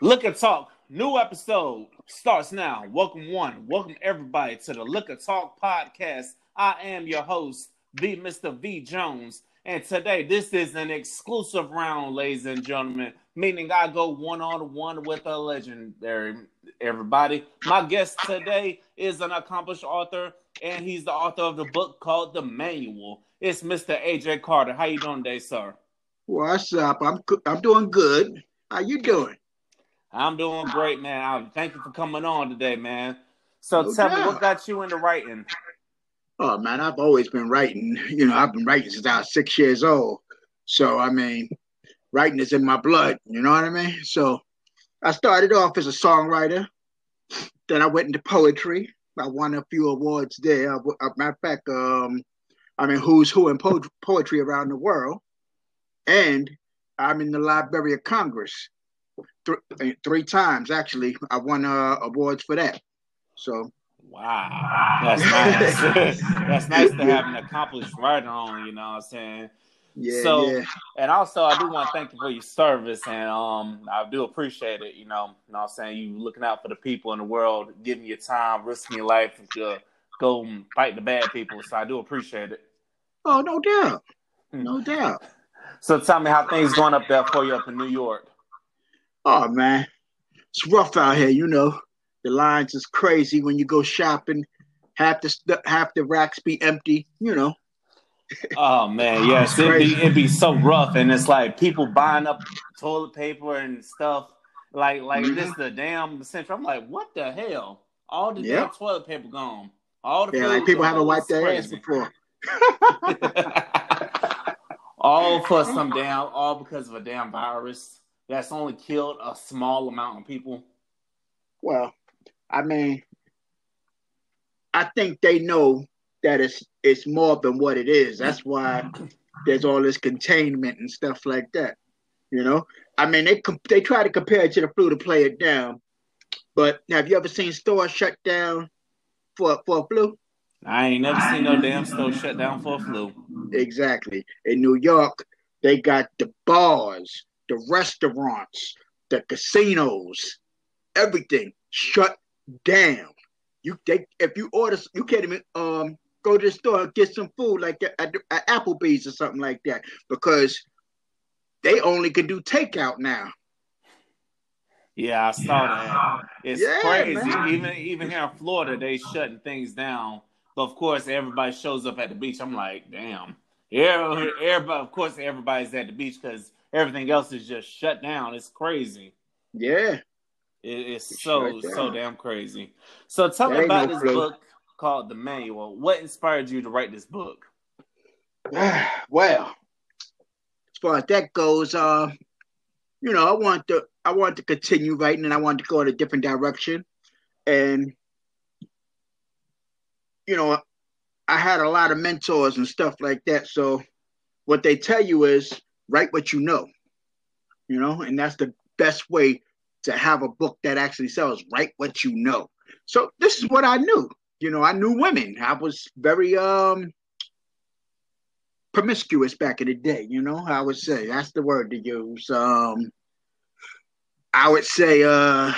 Liquor Talk, new episode starts now. Welcome one, welcome everybody to the Liquor Talk podcast. I am your host, the Mr. V Jones, and today this is an exclusive round, ladies and gentlemen. Meaning I go one on one with a legendary. Everybody, my guest today is an accomplished author, and he's the author of the book called The Manual. It's Mr. AJ Carter. How you doing today, sir? What's up? I'm I'm doing good. How you doing? I'm doing great, man. I thank you for coming on today, man. So no tell doubt. me what got you into writing? Oh man, I've always been writing. You know, I've been writing since I was six years old. So I mean, writing is in my blood. You know what I mean? So I started off as a songwriter. Then I went into poetry. I won a few awards there. I, matter of fact, um, I mean, who's who in po- poetry around the world, and I'm in the Library of Congress th- three times actually. I won uh, awards for that. So wow, that's nice. that's nice to have an accomplished writer on. You know what I'm saying? Yeah. So, yeah. and also, I do want to thank you for your service, and um, I do appreciate it. You know, you know what I'm saying you looking out for the people in the world, giving your time, risking your life to go fight the bad people. So I do appreciate it. Oh, no doubt, hmm. no doubt. So tell me how things going up there for you up in New York. Oh man, it's rough out here. You know, the lines is crazy when you go shopping. Half the half the racks be empty. You know. Oh man, yes, it'd be it'd be so rough, and it's like people buying up toilet paper and stuff. Like like mm-hmm. this the damn central. I'm like, what the hell? All the damn toilet paper gone. All the yeah, like people haven't wiped their ass before. all for some damn, all because of a damn virus that's only killed a small amount of people? Well, I mean, I think they know that it's it's more than what it is. That's why there's all this containment and stuff like that. You know, I mean, they they try to compare it to the flu to play it down, but have you ever seen stores shut down for for a flu? I ain't never seen no damn store shut down for a flu. Exactly. In New York, they got the bars, the restaurants, the casinos, everything shut down. You they if you order you can't even um go to the store and get some food like at, at Applebee's or something like that because they only can do takeout now. Yeah, I saw that. It's yeah, crazy. Man. Even even here in Florida, they shutting things down. But of course, everybody shows up at the beach. I'm like, damn. Yeah, everybody. Of course, everybody's at the beach because everything else is just shut down. It's crazy. Yeah. It, it's so so damn crazy. So tell me about no this clue. book called The Manual. What inspired you to write this book? well, as far as that goes, uh, you know, I want to I want to continue writing and I want to go in a different direction. And you know, I had a lot of mentors and stuff like that. So what they tell you is write what you know, you know, and that's the best way to have a book that actually sells. Write what you know. So this is what I knew. You know, I knew women. I was very um promiscuous back in the day. You know, I would say that's the word to use. Um, I would say uh,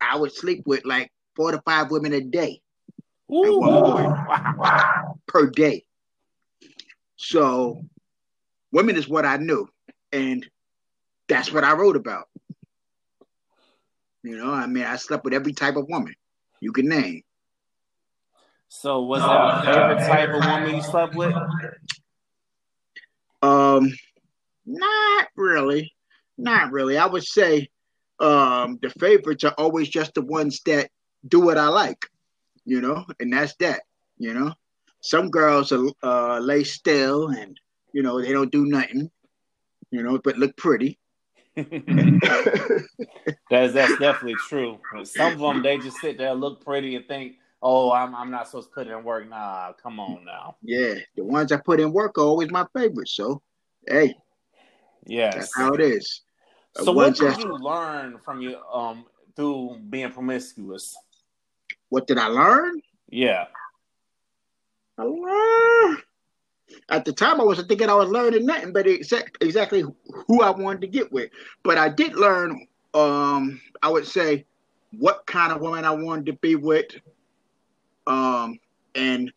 I would sleep with like four to five women a day. Ooh. per day. So women is what I knew, and that's what I wrote about. You know, I mean, I slept with every type of woman you can name. So, was there a favorite type of woman you slept with? Um, not really, not really. I would say, um, the favorites are always just the ones that do what I like, you know, and that's that. You know, some girls are, uh, lay still and you know, they don't do nothing, you know, but look pretty. that's that's definitely true. Some of them they just sit there, look pretty, and think, "Oh, I'm I'm not supposed to put in work." Nah, come on now. Yeah, the ones I put in work are always my favorites. So, hey, yes, that's how it is. So, what did you learn from you um through being promiscuous? What did I learn? Yeah, I learned at the time I wasn't thinking I was learning nothing but exactly who I wanted to get with. But I did learn um, I would say what kind of woman I wanted to be with, um, and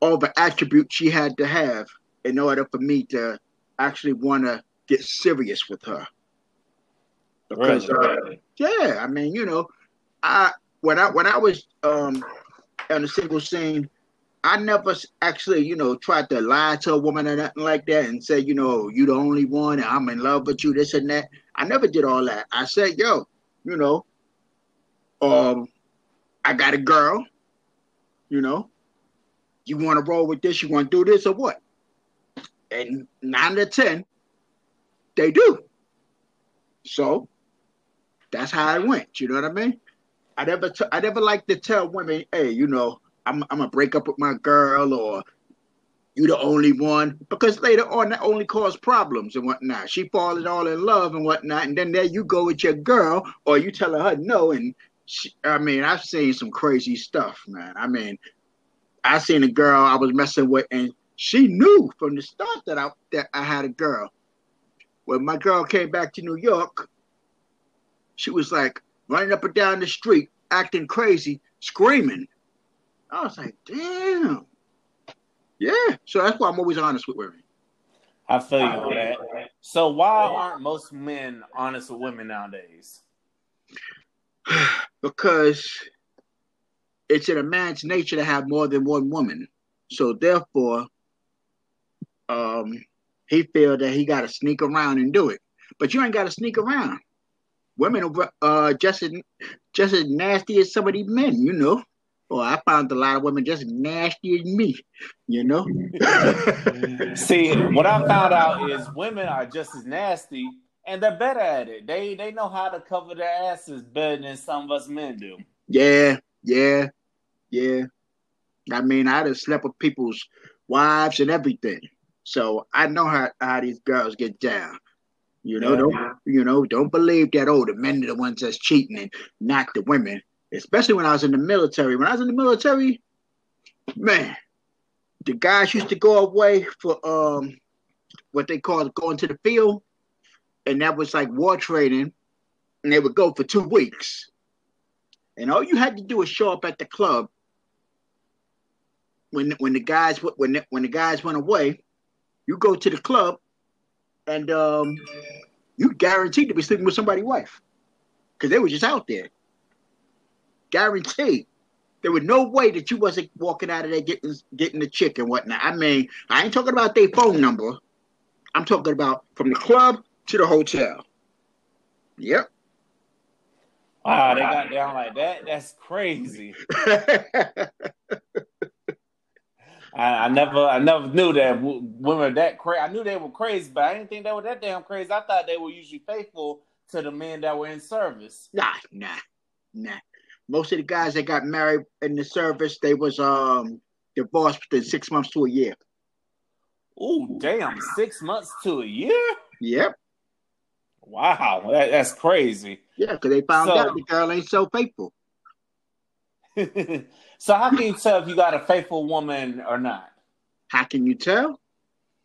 all the attributes she had to have in order for me to actually want to get serious with her. Because really? uh, yeah, I mean, you know, I when I when I was um on the single scene, I never actually, you know, tried to lie to a woman or nothing like that and say, you know, you the only one and I'm in love with you, this and that. I never did all that. I said, yo, you know, um, I got a girl, you know, you want to roll with this, you want to do this or what? And nine to ten, they do. So that's how it went. You know what I mean? I never, t- I never like to tell women, hey, you know, I'm, I'm gonna break up with my girl or you the only one because later on that only cause problems and whatnot. She falling all in love and whatnot, and then there you go with your girl, or you telling her no, and she, I mean I've seen some crazy stuff, man. I mean I seen a girl I was messing with, and she knew from the start that I that I had a girl. When my girl came back to New York, she was like running up and down the street, acting crazy, screaming. I was like, damn. Yeah. So that's why I'm always honest with women. I feel you on that. So why aren't most men honest with women nowadays? because it's in a man's nature to have more than one woman. So therefore, um, he feel that he got to sneak around and do it. But you ain't got to sneak around. Women are uh, just as just as nasty as some of these men, you know. Well, I found a lot of women just nasty as me, you know. See, what I found out is women are just as nasty, and they're better at it. They they know how to cover their asses better than some of us men do. Yeah, yeah, yeah. I mean, I just slept with people's wives and everything, so I know how how these girls get down. You know, yeah. don't you know? Don't believe that. Oh, the men are the ones that's cheating, and not the women especially when I was in the military. When I was in the military, man, the guys used to go away for um what they call going to the field, and that was like war training, and they would go for two weeks. And all you had to do was show up at the club when when the guys when the, when the guys went away. You go to the club, and um, you guaranteed to be sleeping with somebody's wife because they were just out there. Guaranteed. There was no way that you wasn't walking out of there getting getting the chick and whatnot. I mean, I ain't talking about their phone number. I'm talking about from the club to the hotel. Yep. Wow, they got down like that. That's crazy. I, I, never, I never knew that women were that crazy. I knew they were crazy, but I didn't think they were that damn crazy. I thought they were usually faithful to the men that were in service. Nah, nah, nah most of the guys that got married in the service, they was um divorced within six months to a year. Oh, damn, six months to a year? Yep. Wow, that, that's crazy. Yeah, because they found so, out the girl ain't so faithful. so how can you tell if you got a faithful woman or not? How can you tell?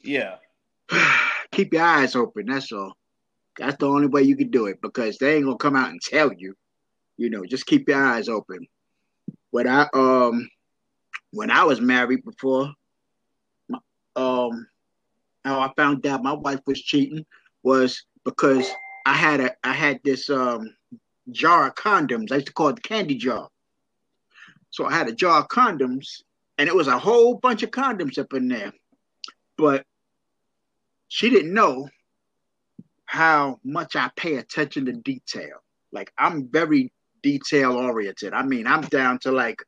Yeah. Keep your eyes open, that's all. That's the only way you can do it because they ain't gonna come out and tell you you know, just keep your eyes open. When I um when I was married before, um how I found out my wife was cheating was because I had a I had this um jar of condoms. I used to call it the candy jar. So I had a jar of condoms, and it was a whole bunch of condoms up in there. But she didn't know how much I pay attention to detail. Like I'm very detail oriented. I mean, I'm down to like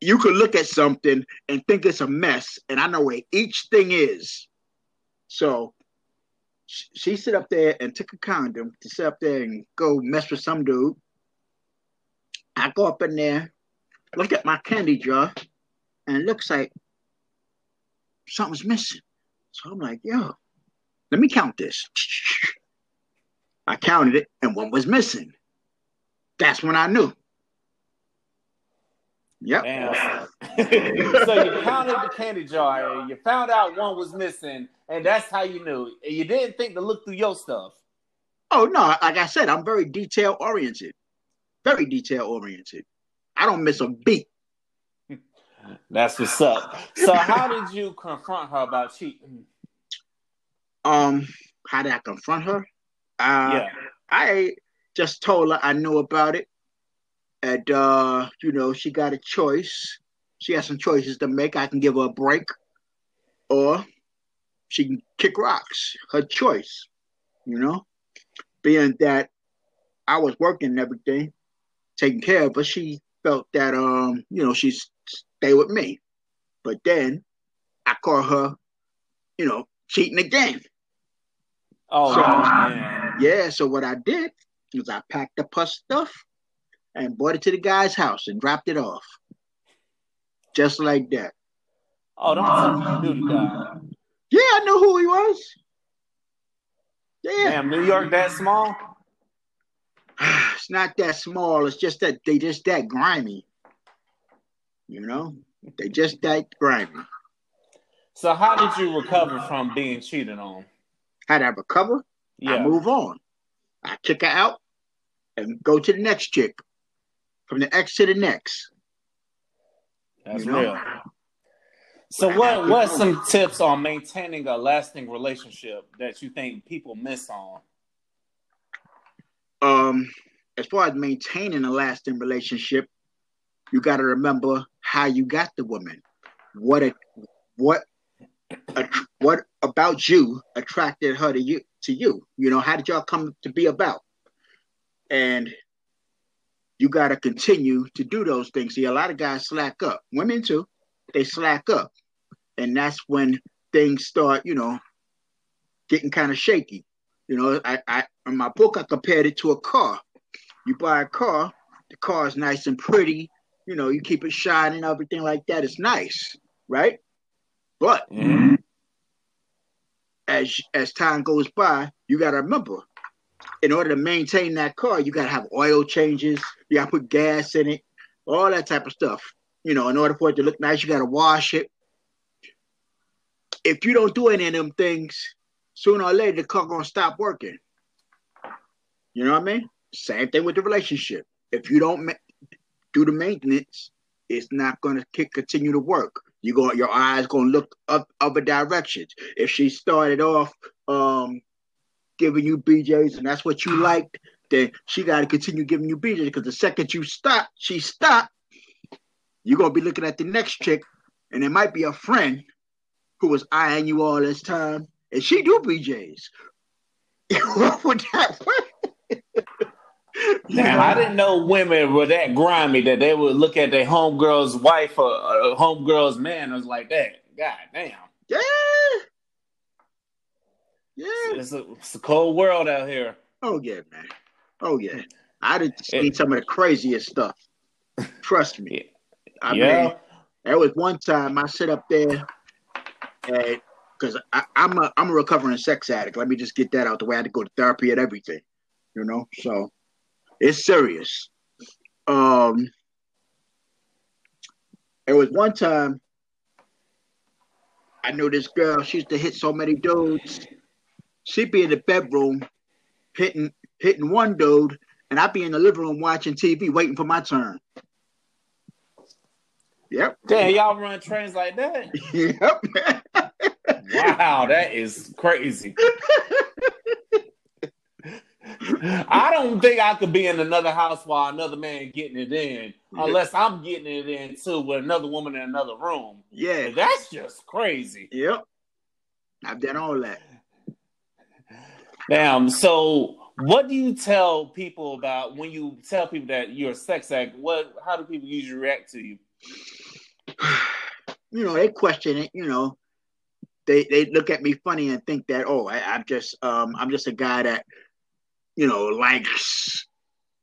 you could look at something and think it's a mess, and I know where each thing is. So she sit up there and took a condom to sit up there and go mess with some dude. I go up in there, look at my candy jar, and it looks like something's missing. So I'm like, yo, let me count this. I counted it, and one was missing. That's when I knew. Yep. so you counted the candy jar, and you found out one was missing, and that's how you knew. You didn't think to look through your stuff. Oh no, like I said, I'm very detail oriented. Very detail oriented. I don't miss a beat. That's what's up. So how did you confront her about cheating? Um, how did I confront her? Uh, yeah. I just told her I knew about it. And uh, you know, she got a choice. She has some choices to make. I can give her a break. Or she can kick rocks. Her choice. You know? Being that I was working and everything, taking care of her, she felt that um, you know, she's stay with me. But then I caught her, you know, cheating again. Oh so, man. Yeah, so what I did was I packed up her stuff and brought it to the guy's house and dropped it off. Just like that. Oh, don't tell me you knew the guy. Yeah, I knew who he was. Yeah. Damn, New York that small? It's not that small. It's just that they just that grimy. You know, they just that grimy. So how did you recover from being cheated on? How did I recover? Yeah. I move on. I kick her out and go to the next chick. From the X to the next. That's you know? real. So what what's some tips on maintaining a lasting relationship that you think people miss on? Um as far as maintaining a lasting relationship, you got to remember how you got the woman. What a, what a, what about you attracted her to you to you? You know, how did y'all come to be about? And you got to continue to do those things. See, a lot of guys slack up. Women too, they slack up, and that's when things start, you know, getting kind of shaky. You know, I, I in my book I compared it to a car. You buy a car, the car is nice and pretty. You know, you keep it shining, everything like that. It's nice, right? But mm-hmm. as as time goes by, you got to remember in order to maintain that car, you got to have oil changes. You got to put gas in it, all that type of stuff. You know, in order for it to look nice, you got to wash it. If you don't do any of them things, sooner or later the car gonna stop working. You know what I mean? Same thing with the relationship. If you don't ma- do the maintenance, it's not gonna continue to work. You go, your eyes gonna look up other directions. If she started off um, giving you BJs and that's what you liked, then she got to continue giving you BJs because the second you stop, she stopped. You're gonna be looking at the next chick, and it might be a friend who was eyeing you all this time, and she do BJs. what would that Now, I didn't know women were that grimy that they would look at their homegirl's wife or uh, homegirl's man I was like that. God damn. Yeah. Yeah. It's a, it's a cold world out here. Oh yeah, man. Oh yeah. I did see some of the craziest stuff. Trust me. I yeah. Mean, there was one time I sit up there and because I'm a I'm a recovering sex addict. Let me just get that out the way. I had to go to therapy and everything. You know, so it's serious. Um there was one time I knew this girl, she used to hit so many dudes she'd be in the bedroom hitting hitting one dude, and I'd be in the living room watching TV, waiting for my turn. Yep. Damn, y'all run trains like that. Yep. wow, that is crazy. I don't think I could be in another house while another man getting it in, unless I'm getting it in too with another woman in another room. Yeah, but that's just crazy. Yep, I've done all that. Damn. So, what do you tell people about when you tell people that you're a sex act? What? How do people usually react to you? You know, they question it. You know, they they look at me funny and think that oh, I, I'm just um I'm just a guy that you know likes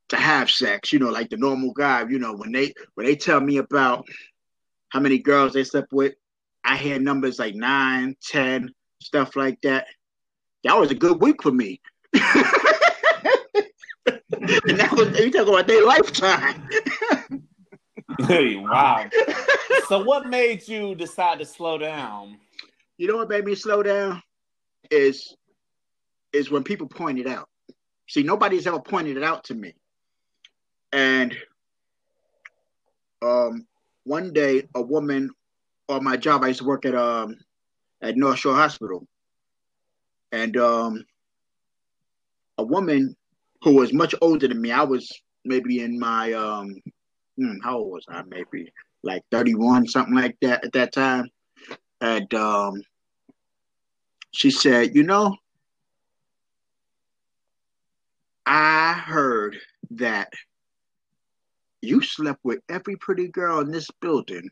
to have sex. You know, like the normal guy. You know, when they when they tell me about how many girls they slept with, I hear numbers like nine, ten, stuff like that that was a good week for me. and that was you talking about their lifetime. hey, wow. so what made you decide to slow down? You know what made me slow down is is when people point it out. See, nobody's ever pointed it out to me. And um, one day, a woman on my job, I used to work at um at North Shore Hospital, and um, a woman who was much older than me. I was maybe in my um, hmm, how old was I? Maybe like thirty one, something like that at that time. And um, she said, "You know, I heard that you slept with every pretty girl in this building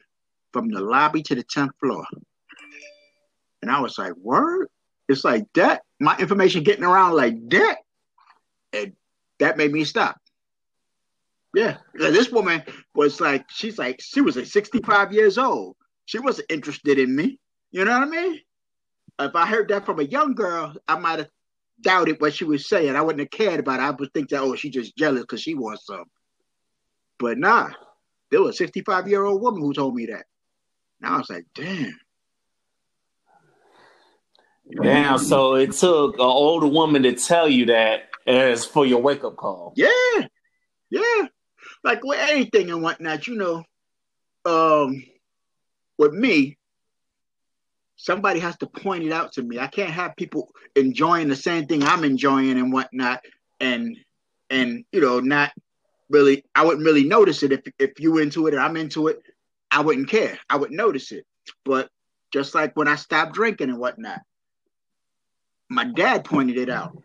from the lobby to the 10th floor. And I was like, word? It's like that? My information getting around like that? And that made me stop. Yeah. This woman was like, she's like, she was like 65 years old. She wasn't interested in me. You know what I mean? If I heard that from a young girl, I might have doubted what she was saying. I wouldn't have cared about it. I would think that, oh, she's just jealous because she wants some. But nah, there was a 65 year old woman who told me that. Now I was like, damn. Damn, so it took an older woman to tell you that as for your wake up call. Yeah. Yeah. Like with anything and whatnot, you know, um, with me, somebody has to point it out to me. I can't have people enjoying the same thing I'm enjoying and whatnot, and and you know, not really. I wouldn't really notice it if if you into it and I'm into it. I wouldn't care. I would notice it. But just like when I stopped drinking and whatnot, my dad pointed it out,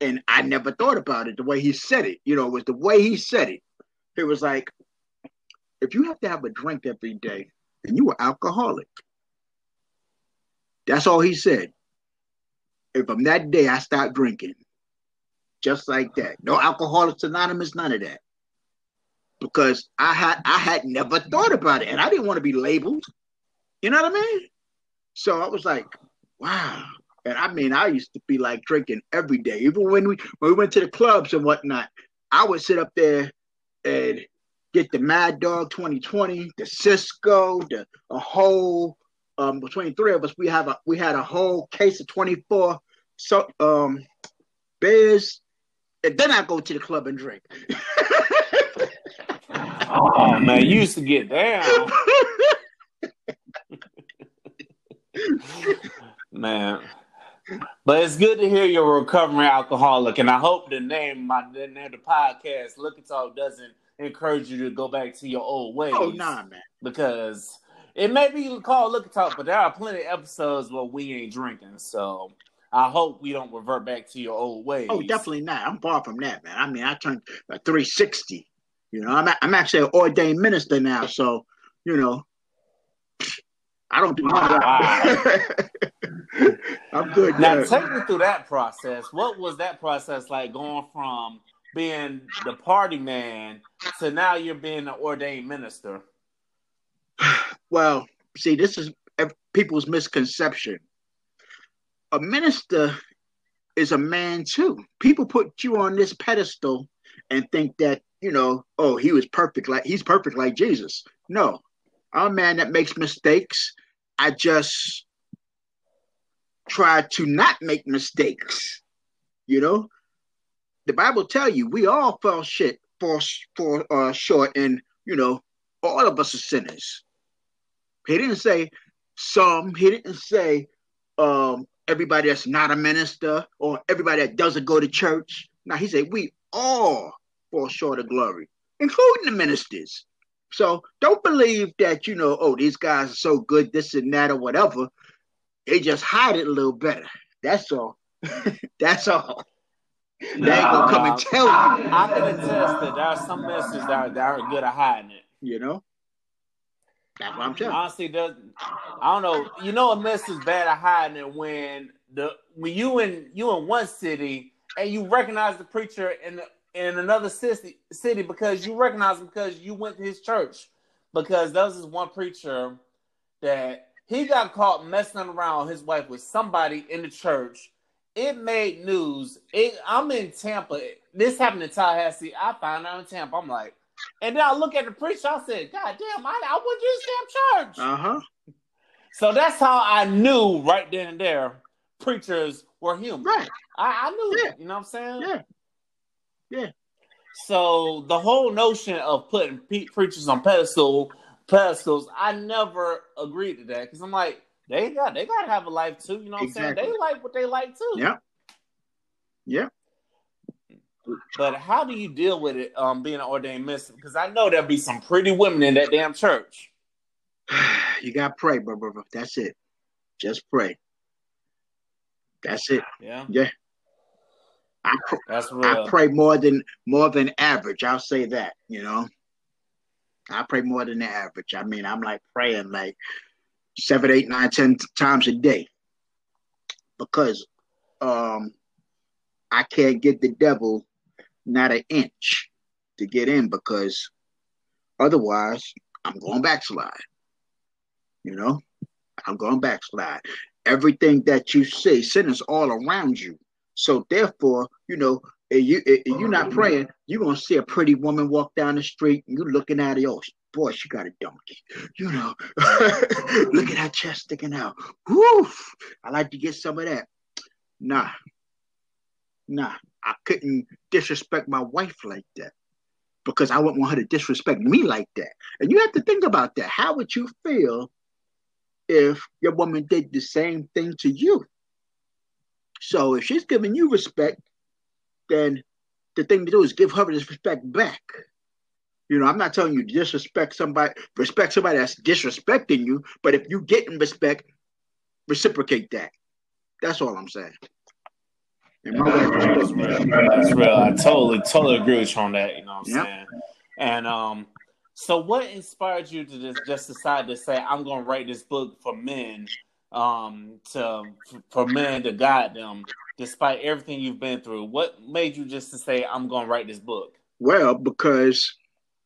and I never thought about it the way he said it. You know, it was the way he said it. It was like, if you have to have a drink every day, then you are alcoholic. That's all he said. And from that day, I stopped drinking. Just like that. No Alcoholics Anonymous, none of that. Because I had I had never thought about it. And I didn't want to be labeled. You know what I mean? So I was like, wow. And I mean, I used to be like drinking every day. Even when we when we went to the clubs and whatnot, I would sit up there and get the Mad Dog 2020, the Cisco, the a whole um, between three of us, we have a we had a whole case of 24 so um beers, and then I go to the club and drink. oh man, you used to get down. man. But it's good to hear you're a recovering alcoholic, and I hope the name my the name of the podcast, Liquor Talk, doesn't encourage you to go back to your old ways. Oh nah, man. Because it may be called Liquor Talk, but there are plenty of episodes where we ain't drinking. So I hope we don't revert back to your old oh, ways. Oh, definitely not. I'm far from that, man. I mean, I turned uh, a 360. You know, I'm I'm actually an ordained minister now, so you know, I don't do wow. I'm good. Now, take me through that process. What was that process like going from being the party man to now you're being an ordained minister? Well, see, this is people's misconception. A minister is a man too. People put you on this pedestal and think that, you know, oh, he was perfect like he's perfect like Jesus. No. I'm a man that makes mistakes. I just try to not make mistakes. You know? The Bible tell you we all fall shit for for uh short and you know all of us are sinners he didn't say some. He didn't say um, everybody that's not a minister or everybody that doesn't go to church. Now he said we all fall short of glory, including the ministers. So don't believe that you know, oh, these guys are so good, this and that, or whatever. They just hide it a little better. That's all. That's all. They ain't gonna come and tell you. I, I can attest that there are some ministers that are, that are good at hiding it. You know. That's what I'm saying. Honestly, does I don't know. You know, a mess is bad at hiding it when the when you in you in one city and you recognize the preacher in the, in another city city because you recognize him because you went to his church. Because there was this one preacher that he got caught messing around his wife with somebody in the church. It made news. It, I'm in Tampa. This happened in Tallahassee. I found out in Tampa. I'm like, and then I look at the preacher. I said, God damn, I, I went to this damn church. Uh huh. So that's how I knew right then and there preachers were human. Right. I, I knew yeah. You know what I'm saying? Yeah. Yeah. So the whole notion of putting preachers on pedestal pedestals, I never agreed to that because I'm like, they got they got to have a life too. You know what exactly. I'm saying? They like what they like too. Yeah. Yeah. But how do you deal with it um, being an ordained minister? Because I know there'll be some pretty women in that damn church. you got to pray, bro, bro, bro. That's it. Just pray. That's it. Yeah. Yeah. I, pr- That's real. I pray more than more than average. I'll say that. You know, I pray more than the average. I mean, I'm like praying like seven, eight, nine, ten times a day because um I can't get the devil not an inch to get in because otherwise I'm going backslide. You know, I'm going backslide. Everything that you see, sin is all around you. So therefore, you know, if you if you're not mm-hmm. praying, you're gonna see a pretty woman walk down the street and you're looking at her, oh boy, she got a donkey. You know, look at that chest sticking out. Woof! I like to get some of that. Nah, nah, I couldn't disrespect my wife like that because I wouldn't want her to disrespect me like that. And you have to think about that. How would you feel if your woman did the same thing to you? So if she's giving you respect, then the thing to do is give her this respect back. You know, I'm not telling you disrespect somebody, respect somebody that's disrespecting you, but if you get in respect, reciprocate that. That's all I'm saying. That's real. That's real. I totally, totally agree with you on that. You know what I'm yep. saying? And um, so what inspired you to just, just decide to say, I'm going to write this book for men, um, to for men to guide them, despite everything you've been through? What made you just to say, I'm going to write this book? Well, because,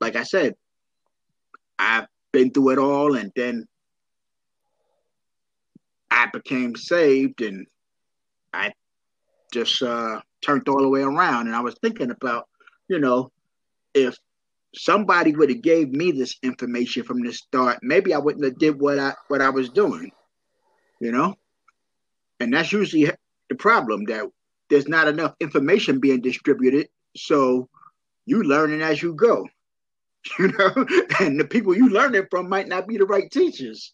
like I said, I've been through it all, and then I became saved, and I just uh, turned all the way around. And I was thinking about, you know, if somebody would have gave me this information from the start, maybe I wouldn't have did what I what I was doing, you know. And that's usually the problem that there's not enough information being distributed, so you learning as you go, you know. And the people you learn it from might not be the right teachers.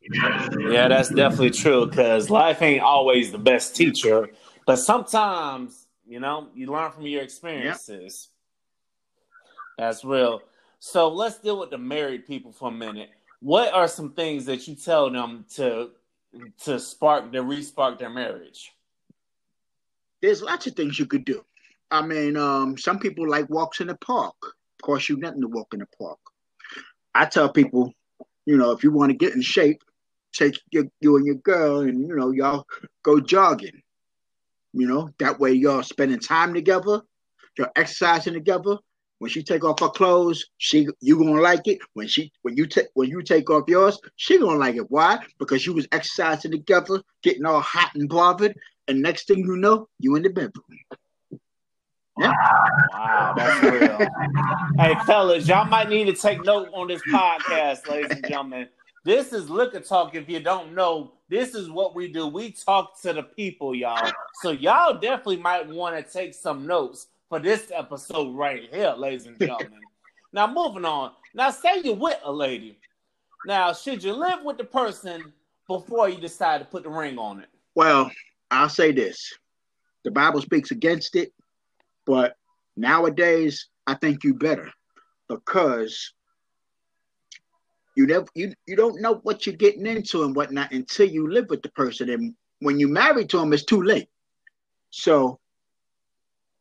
Yeah, that's definitely true because life ain't always the best teacher, but sometimes, you know, you learn from your experiences. Yep. That's real. So let's deal with the married people for a minute. What are some things that you tell them to to spark to respark their marriage? There's lots of things you could do. I mean, um, some people like walks in the park. Of course, you nothing to walk in the park. I tell people, you know, if you want to get in shape, take your, you and your girl and you know y'all go jogging. You know that way y'all spending time together, you're exercising together. When she take off her clothes, she you gonna like it. When she when you take when you take off yours, she gonna like it. Why? Because you was exercising together, getting all hot and bothered, and next thing you know, you in the bedroom. Yeah. Wow, that's real. hey, fellas, y'all might need to take note on this podcast, ladies and gentlemen. This is liquor talk. If you don't know, this is what we do. We talk to the people, y'all. So y'all definitely might want to take some notes for this episode right here, ladies and gentlemen. now moving on. Now say you're with a lady. Now, should you live with the person before you decide to put the ring on it? Well, I'll say this. The Bible speaks against it, but nowadays I think you better because you never you, you don't know what you're getting into and whatnot until you live with the person. And when you marry to them, it's too late. So,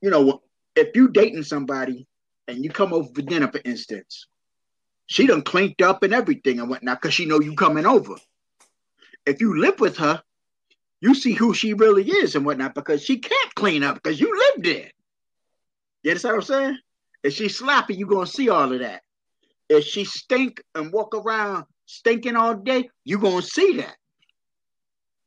you know, if you dating somebody and you come over for dinner, for instance, she done cleaned up and everything and whatnot because she know you coming over. If you live with her, you see who she really is and whatnot because she can't clean up because you live there. You understand what I'm saying? If she's sloppy, you're gonna see all of that. If she stink and walk around stinking all day, you gonna see that.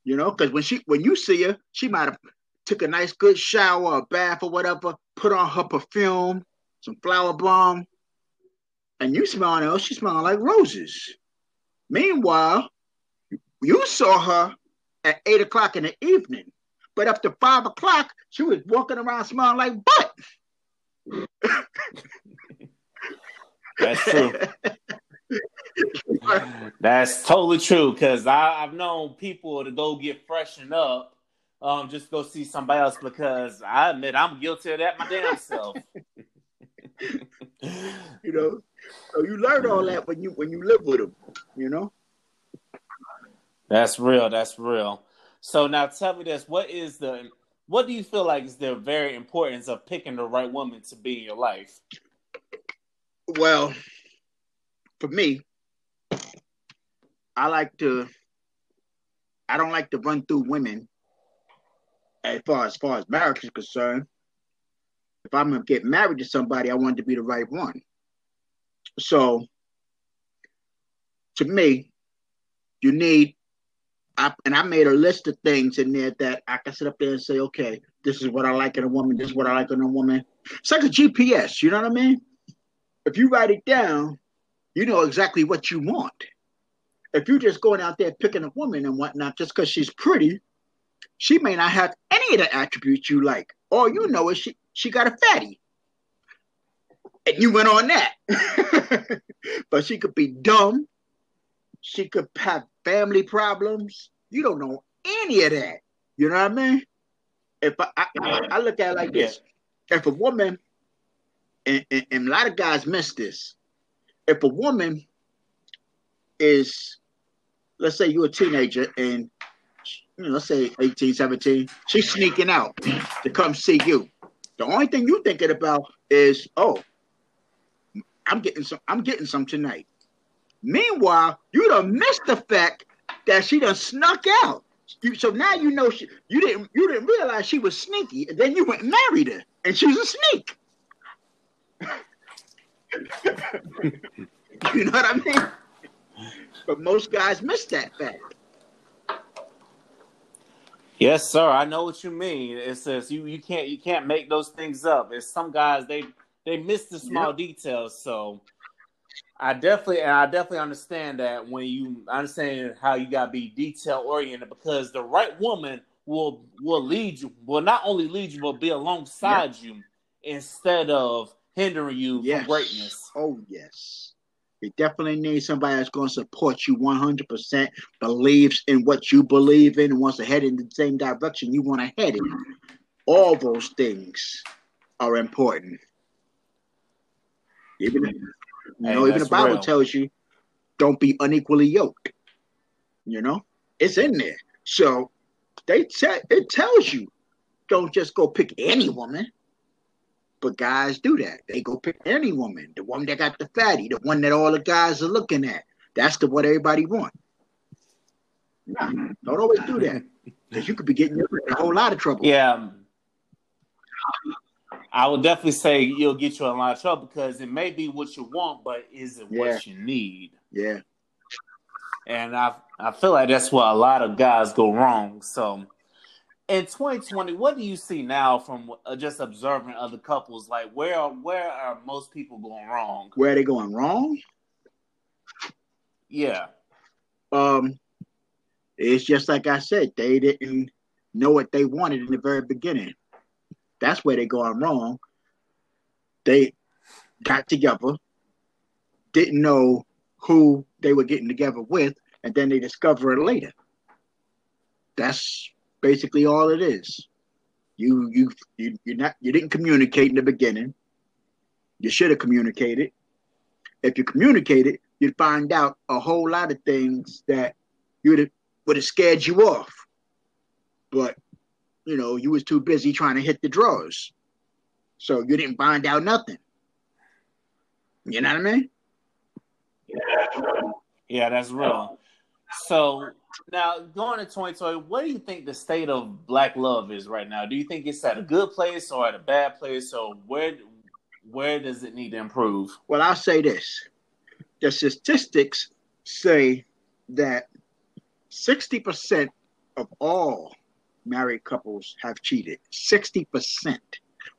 You know, because when she when you see her, she might have took a nice good shower, a bath or whatever, put on her perfume, some Flowerbomb, and you smell her, she smelling like roses. Meanwhile, you saw her at eight o'clock in the evening, But to five o'clock, she was walking around smelling like butt. That's true. That's totally true because I've known people to go get freshened up, um, just go see somebody else because I admit I'm guilty of that my damn self. you know, so you learn all that when you when you live with them. You know. That's real. That's real. So now tell me this: what is the what do you feel like is the very importance of picking the right woman to be in your life? Well, for me, I like to. I don't like to run through women. As far as far as marriage is concerned, if I'm gonna get married to somebody, I want to be the right one. So, to me, you need. I, and I made a list of things in there that I can sit up there and say, okay, this is what I like in a woman. This is what I like in a woman. It's like a GPS. You know what I mean? If you write it down, you know exactly what you want. If you're just going out there picking a woman and whatnot just because she's pretty, she may not have any of the attributes you like. All you know is she she got a fatty. And you went on that. but she could be dumb. She could have family problems. You don't know any of that. You know what I mean? If I, I, I look at it like this, if a woman, and, and, and a lot of guys miss this, if a woman is, let's say you're a teenager and you know, let's say 18, 17, she's sneaking out to come see you. The only thing you're thinking about is, oh, I'm getting some, I'm getting some tonight. Meanwhile, you done missed the fact that she done snuck out. You, so now you know she, you didn't you didn't realize she was sneaky, and then you went and married her, and she's a sneak. You know what I mean? But most guys miss that fact. Yes, sir. I know what you mean. It says you, you can't you can't make those things up. It's some guys they they miss the small yep. details. So I definitely and I definitely understand that when you understand how you gotta be detail oriented because the right woman will will lead you will not only lead you but be alongside yep. you instead of hindering you yes. from greatness. Oh yes. You definitely need somebody that's going to support you 100%, believes in what you believe in, and wants to head in the same direction you want to head in. All those things are important. Even, if, you hey, know, even the Bible real. tells you, don't be unequally yoked. You know, it's in there. So they te- it tells you, don't just go pick any woman. But guys do that. They go pick any woman, the one that got the fatty, the one that all the guys are looking at. That's the what everybody want. Nah, don't always do that. Because you could be getting in a whole lot of trouble. Yeah. I would definitely say you'll get you in a lot of trouble because it may be what you want, but is it yeah. what you need? Yeah. And I I feel like that's where a lot of guys go wrong. So in 2020, what do you see now from uh, just observing other couples? Like, where are, where are most people going wrong? Where are they going wrong? Yeah. Um, it's just like I said, they didn't know what they wanted in the very beginning. That's where they're going wrong. They got together, didn't know who they were getting together with, and then they discover it later. That's basically all it is. You you you you not you didn't communicate in the beginning. You should have communicated. If you communicated, you'd find out a whole lot of things that you would would have scared you off. But you know, you was too busy trying to hit the drawers. So you didn't find out nothing. You know what I mean? Yeah, that's real. So now, going to 2020, what do you think the state of black love is right now? Do you think it's at a good place or at a bad place, or where where does it need to improve? Well, I'll say this: the statistics say that 60% of all married couples have cheated. 60%.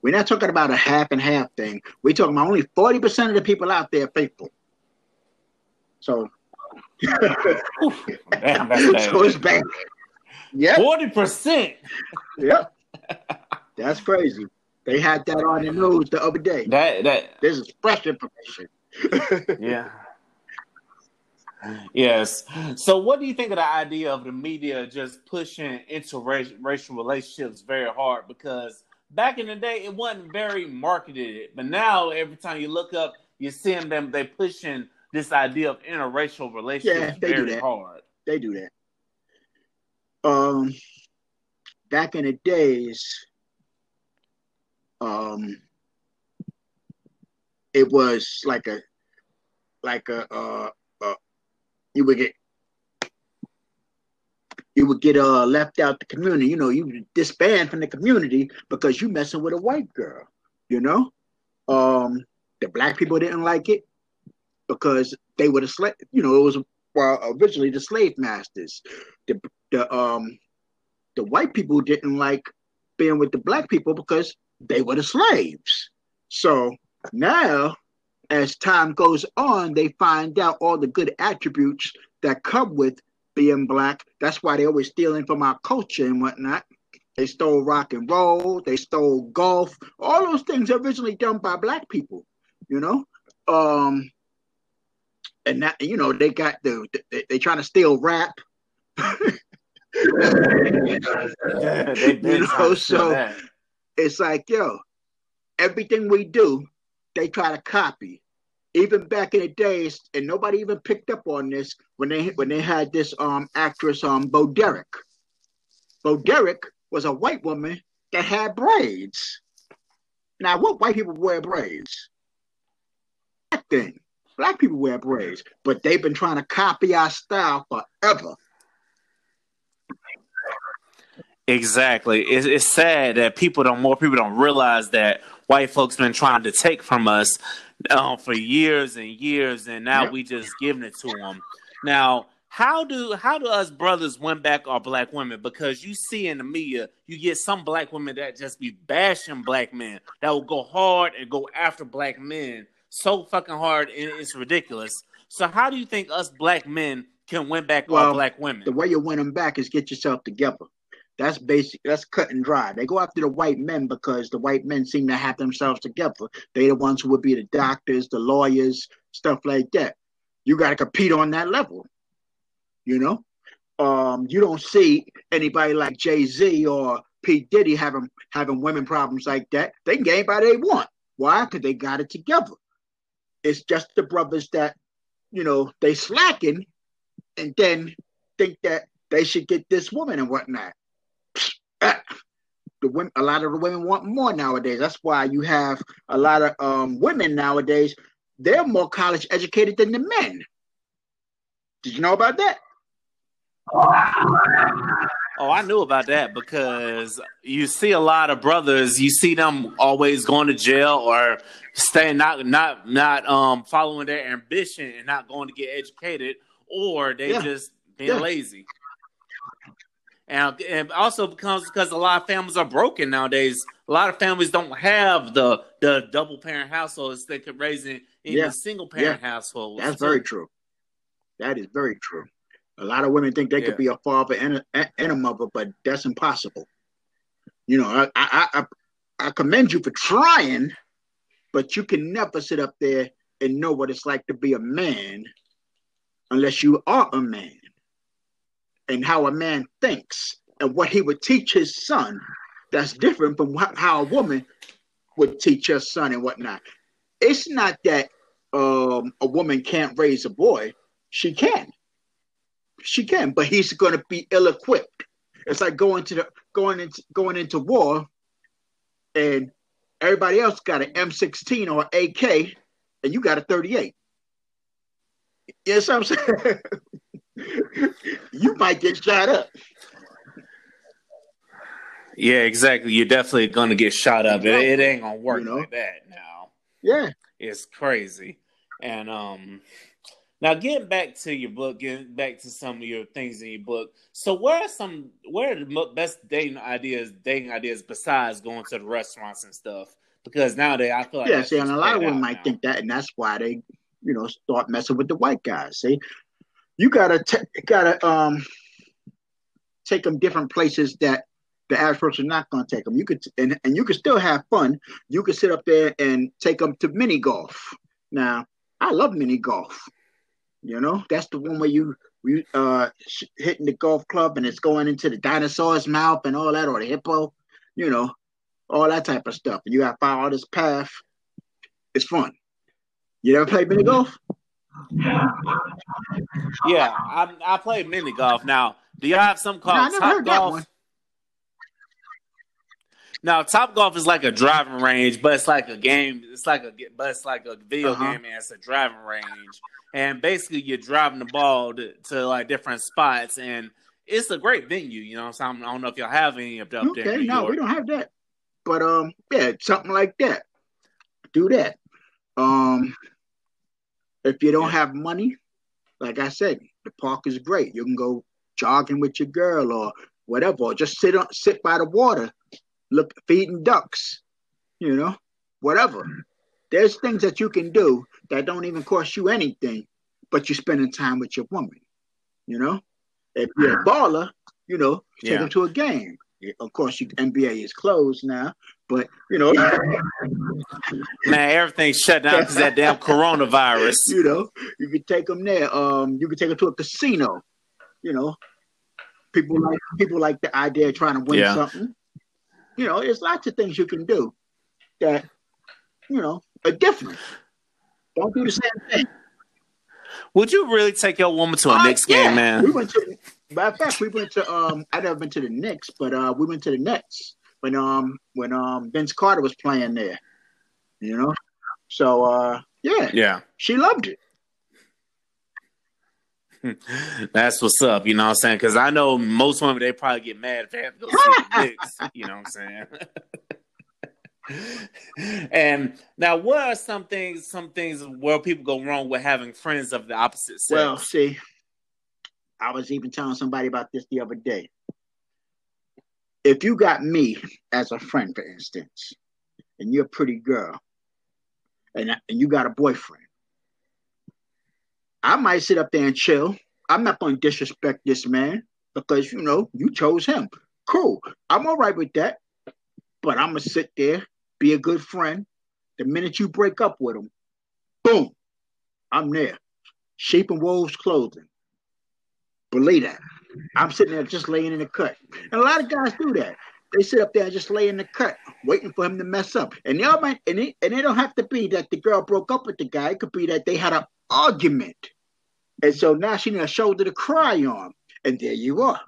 We're not talking about a half and half thing. We're talking about only 40% of the people out there faithful. So Damn, so it's bad. Yeah, forty percent. Yep, that's crazy. They had that on the news the other day. That that this is fresh information. yeah. Yes. So, what do you think of the idea of the media just pushing interracial relationships very hard? Because back in the day, it wasn't very marketed, but now every time you look up, you're seeing them they pushing this idea of interracial relationships yeah, very hard. They do that. Um, back in the days, um, it was like a like a uh, uh you would get you would get uh left out the community. You know, you would disband from the community because you messing with a white girl. You know, um, the black people didn't like it because they were the slave. You know, it was well originally the slave masters. The the um the white people didn't like being with the black people because they were the slaves. So now, as time goes on, they find out all the good attributes that come with being black. That's why they're always stealing from our culture and whatnot. They stole rock and roll, they stole golf, all those things originally done by black people, you know. Um, and that you know they got the they, they trying to steal rap. yeah, you know, so it's like yo, everything we do, they try to copy. Even back in the days, and nobody even picked up on this when they when they had this um actress um Bo Derek. Bo Derek was a white woman that had braids. Now, what white people wear braids? That thing. Black people wear braids, but they've been trying to copy our style forever. Exactly. It's, it's sad that people don't, more people don't realize that white folks been trying to take from us uh, for years and years, and now yep. we just giving it to them. Now, how do how do us brothers win back our black women? Because you see in the media, you get some black women that just be bashing black men that will go hard and go after black men so fucking hard, and it's ridiculous. So how do you think us black men can win back well, our black women? The way you win them back is get yourself together. That's basic. That's cut and dry. They go after the white men because the white men seem to have themselves together. They the ones who would be the doctors, the lawyers, stuff like that. You got to compete on that level. You know, um, you don't see anybody like Jay Z or P Diddy having having women problems like that. They can get anybody they want. Why? Because they got it together. It's just the brothers that, you know, they slacking and then think that they should get this woman and whatnot. The women, a lot of the women want more nowadays. That's why you have a lot of um, women nowadays. They're more college educated than the men. Did you know about that? Oh, I knew about that because you see a lot of brothers. You see them always going to jail or staying not not not um following their ambition and not going to get educated, or they yeah. just being yeah. lazy. And, and also becomes because a lot of families are broken nowadays. A lot of families don't have the the double parent households that could raise in, in yeah. single parent households. That's very true. That is very true. A lot of women think they yeah. could be a father and a, and a mother, but that's impossible. You know, I, I, I, I commend you for trying, but you can never sit up there and know what it's like to be a man unless you are a man and how a man thinks and what he would teach his son that's different from how a woman would teach her son and whatnot. It's not that um, a woman can't raise a boy, she can she can, but he's going to be ill-equipped. It's like going to the going into going into war, and everybody else got an M16 or AK, and you got a 38. Yes, I'm saying you might get shot up. Yeah, exactly. You're definitely gonna get shot up. It, it ain't gonna work you know? like that now. Yeah, it's crazy, and um, now, getting back to your book, getting back to some of your things in your book. So, where are some where are the best dating ideas, dating ideas besides going to the restaurants and stuff? Because nowadays, I feel like yeah, see, and a lot of women might now. think that, and that's why they, you know, start messing with the white guys. See, you gotta t- gotta um take them different places that the average person not to take them. You could and, and you could still have fun. You could sit up there and take them to mini golf. Now, I love mini golf. You know, that's the one where you we uh hitting the golf club and it's going into the dinosaur's mouth and all that, or the hippo, you know, all that type of stuff. And you got to follow this path. It's fun. You ever played mini golf? Yeah, I I played mini golf. Now, do y'all have some called no, top golf? Now, Top Golf is like a driving range, but it's like a game. It's like a but it's like a video uh-huh. game, and it's a driving range. And basically, you're driving the ball to, to, like different spots, and it's a great venue. You know, so I'm, I don't know if y'all have any up, up okay, there. Okay, no, we don't have that, but um, yeah, something like that. Do that. Um, if you don't have money, like I said, the park is great. You can go jogging with your girl or whatever, or just sit on sit by the water look feeding ducks, you know, whatever. There's things that you can do that don't even cost you anything, but you're spending time with your woman. You know, if you're a baller, you know, take yeah. them to a game. Of course, you, NBA is closed now, but you know, man, everything's shut down because that damn coronavirus. You know, you could take them there. Um, you could take them to a casino. You know, people like people like the idea of trying to win yeah. something. You know, there's lots of things you can do that, you know, are different. Don't do the same thing. Would you really take your woman to a uh, Knicks yeah. game, man? We went to matter of fact, we went to um I never been to the Knicks, but uh we went to the Nets when um when um Vince Carter was playing there. You know? So uh yeah. Yeah. She loved it. That's what's up, you know what I'm saying? Because I know most women they probably get mad if they have to go see the Knicks, you know what I'm saying? and now, what are some things? Some things where people go wrong with having friends of the opposite sex. Well, see, I was even telling somebody about this the other day. If you got me as a friend, for instance, and you're a pretty girl, and and you got a boyfriend, I might sit up there and chill. I'm not going to disrespect this man because, you know, you chose him. Cool. I'm all right with that. But I'm going to sit there, be a good friend. The minute you break up with him, boom, I'm there. Sheep and wolves clothing. Believe that. I'm sitting there just laying in the cut. And a lot of guys do that. They sit up there and just lay in the cut, waiting for him to mess up. And they all might, and it, and it don't have to be that the girl broke up with the guy. It could be that they had an argument. And so now she needs a shoulder to cry on. And there you are.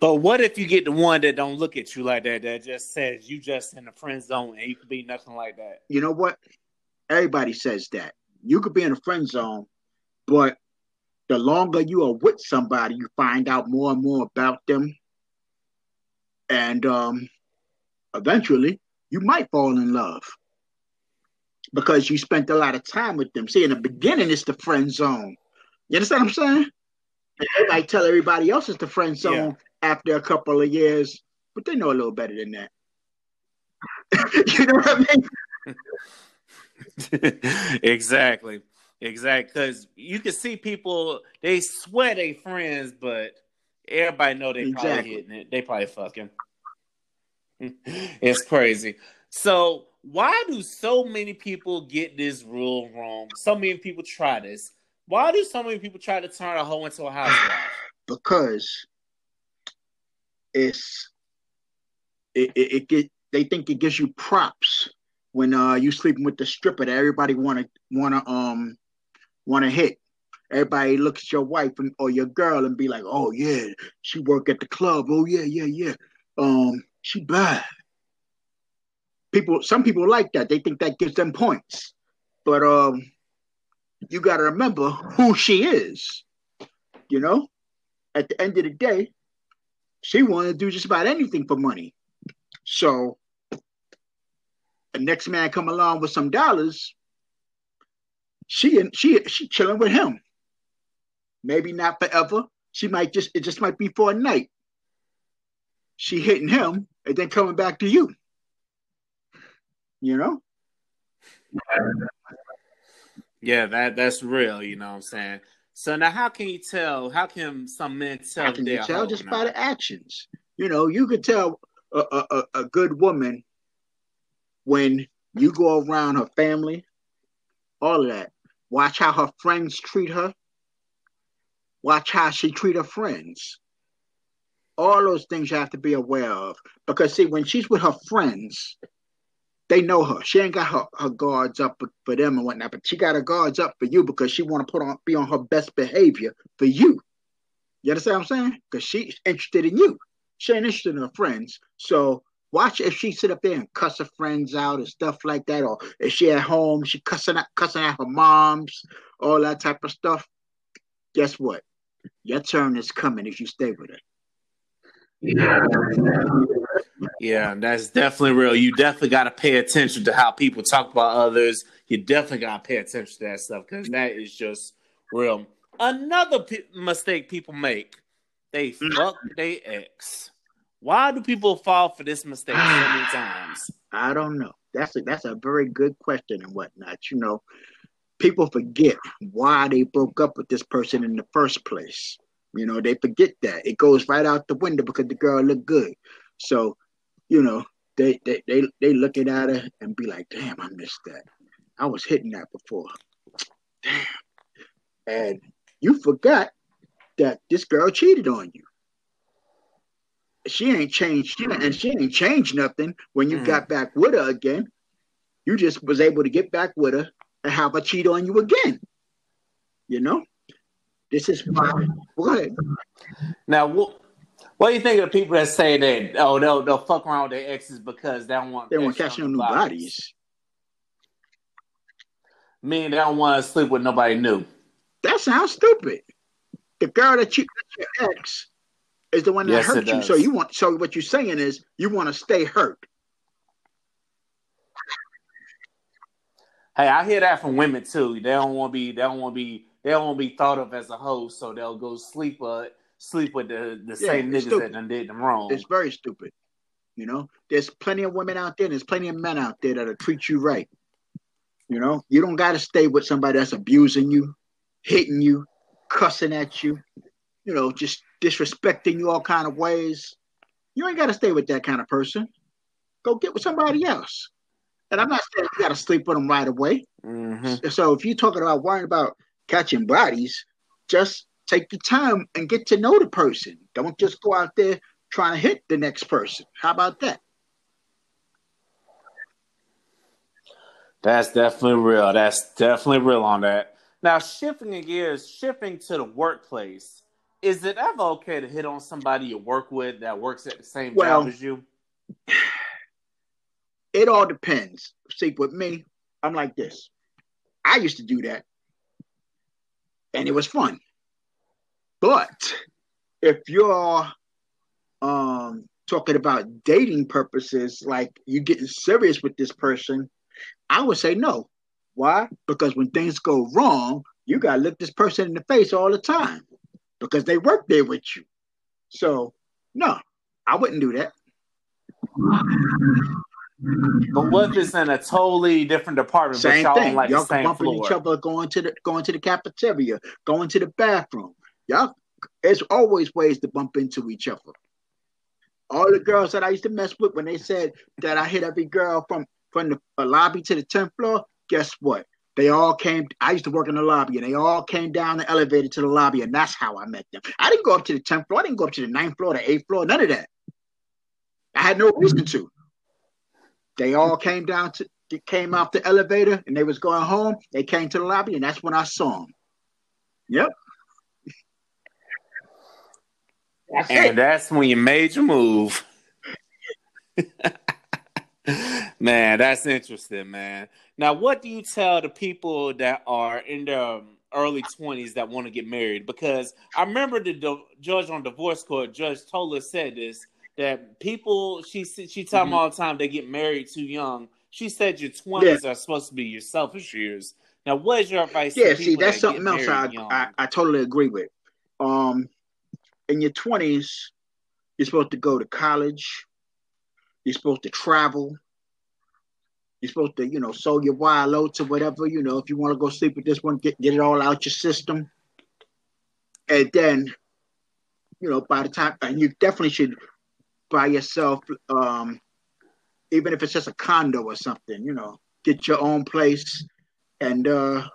But what if you get the one that don't look at you like that, that just says you just in the friend zone and you could be nothing like that? You know what? Everybody says that. You could be in a friend zone, but the longer you are with somebody, you find out more and more about them. And um, eventually, you might fall in love because you spent a lot of time with them. See, in the beginning, it's the friend zone. You understand what I'm saying? And they might tell everybody else it's the friend zone yeah. after a couple of years, but they know a little better than that. you know what I mean? exactly. Exactly. Because you can see people, they swear they friends, but everybody know they exactly. probably hitting it. They probably fucking. it's crazy. So why do so many people get this rule wrong? So many people try this. Why do so many people try to turn a hoe into a housewife? because it's it, it, it get they think it gives you props when uh you sleeping with the stripper that everybody wanna wanna um wanna hit. Everybody looks at your wife and, or your girl and be like, "Oh yeah, she work at the club. Oh yeah, yeah, yeah. Um, she bad people some people like that. They think that gives them points. But um you got to remember who she is you know? At the end of the day she wanted to do just about anything for money. So the next man come along with some dollars she and she she chilling with him. Maybe not forever. She might just it just might be for a night. She hitting him and then coming back to you you know? Yeah, that that's real, you know what I'm saying? So now, how can you tell? How can some men tell? How can you tell just by the actions? You know, you could tell a, a, a good woman when you go around her family, all of that. Watch how her friends treat her. Watch how she treat her friends. All those things you have to be aware of. Because see, when she's with her friends, they know her. She ain't got her, her guards up for them and whatnot, but she got her guards up for you because she want to put on be on her best behavior for you. You understand what I'm saying? Because she's interested in you. She ain't interested in her friends. So watch if she sit up there and cuss her friends out and stuff like that, or if she at home, she cussing out cussing at her moms, all that type of stuff. Guess what? Your turn is coming if you stay with her. Yeah, that's definitely real. You definitely got to pay attention to how people talk about others. You definitely got to pay attention to that stuff because that is just real. Another p- mistake people make: they fuck their ex. Why do people fall for this mistake so many times? I don't know. That's a that's a very good question and whatnot. You know, people forget why they broke up with this person in the first place. You know, they forget that. It goes right out the window because the girl looked good. So, you know, they they they, they looking at her and be like, damn, I missed that. I was hitting that before. Damn. And you forgot that this girl cheated on you. She ain't changed, she and she ain't changed nothing when you mm. got back with her again. You just was able to get back with her and have her cheat on you again. You know? This is why. Go ahead. Now, what, what do you think of people that say that oh they'll they'll fuck around with their exes because they don't want they want to catch no new bodies. bodies. Meaning they don't want to sleep with nobody new. That sounds stupid. The girl that you your ex is the one that yes, hurt you. So you want so what you're saying is you want to stay hurt. Hey, I hear that from women too. They don't want to be. They don't want to be they don't want to be thought of as a host, so they'll go sleep uh sleep with the, the yeah, same niggas stupid. that done did them wrong. It's very stupid. You know, there's plenty of women out there, there's plenty of men out there that'll treat you right. You know, you don't gotta stay with somebody that's abusing you, hitting you, cussing at you, you know, just disrespecting you all kind of ways. You ain't gotta stay with that kind of person. Go get with somebody else. And I'm not saying you gotta sleep with them right away. Mm-hmm. So if you're talking about worrying about catching bodies, just take your time and get to know the person. Don't just go out there trying to hit the next person. How about that? That's definitely real. That's definitely real on that. Now, shifting gears, shifting to the workplace, is it ever okay to hit on somebody you work with that works at the same well, job as you? It all depends. See, with me, I'm like this. I used to do that and it was fun. But if you're um, talking about dating purposes, like you're getting serious with this person, I would say no. Why? Because when things go wrong, you gotta look this person in the face all the time because they work there with you. So no, I wouldn't do that. But what if it's in a totally different department? Same thing. Like y'all can bump into each other going to the going to the cafeteria, going to the bathroom. Y'all, there's always ways to bump into each other. All the girls that I used to mess with when they said that I hit every girl from from the lobby to the tenth floor, guess what? They all came. I used to work in the lobby, and they all came down the elevator to the lobby, and that's how I met them. I didn't go up to the tenth floor. I didn't go up to the ninth floor, the eighth floor, none of that. I had no mm-hmm. reason to. They all came down to came off the elevator and they was going home. They came to the lobby and that's when I saw them. Yep. That's and it. that's when you made your move. man, that's interesting, man. Now, what do you tell the people that are in their early 20s that want to get married? Because I remember the judge on divorce court, Judge Toler said this that people she said she tell mm-hmm. them all the time they get married too young. She said your twenties yeah. are supposed to be your selfish years. Now, what is your advice? Yeah, see, that's that something else I, I, I totally agree with. Um, in your twenties, you're supposed to go to college. You're supposed to travel. You're supposed to, you know, sow your wild oats or whatever. You know, if you want to go sleep with this one, get get it all out your system. and then, you know, by the time, and you definitely should buy yourself, um, even if it's just a condo or something, you know, get your own place and uh,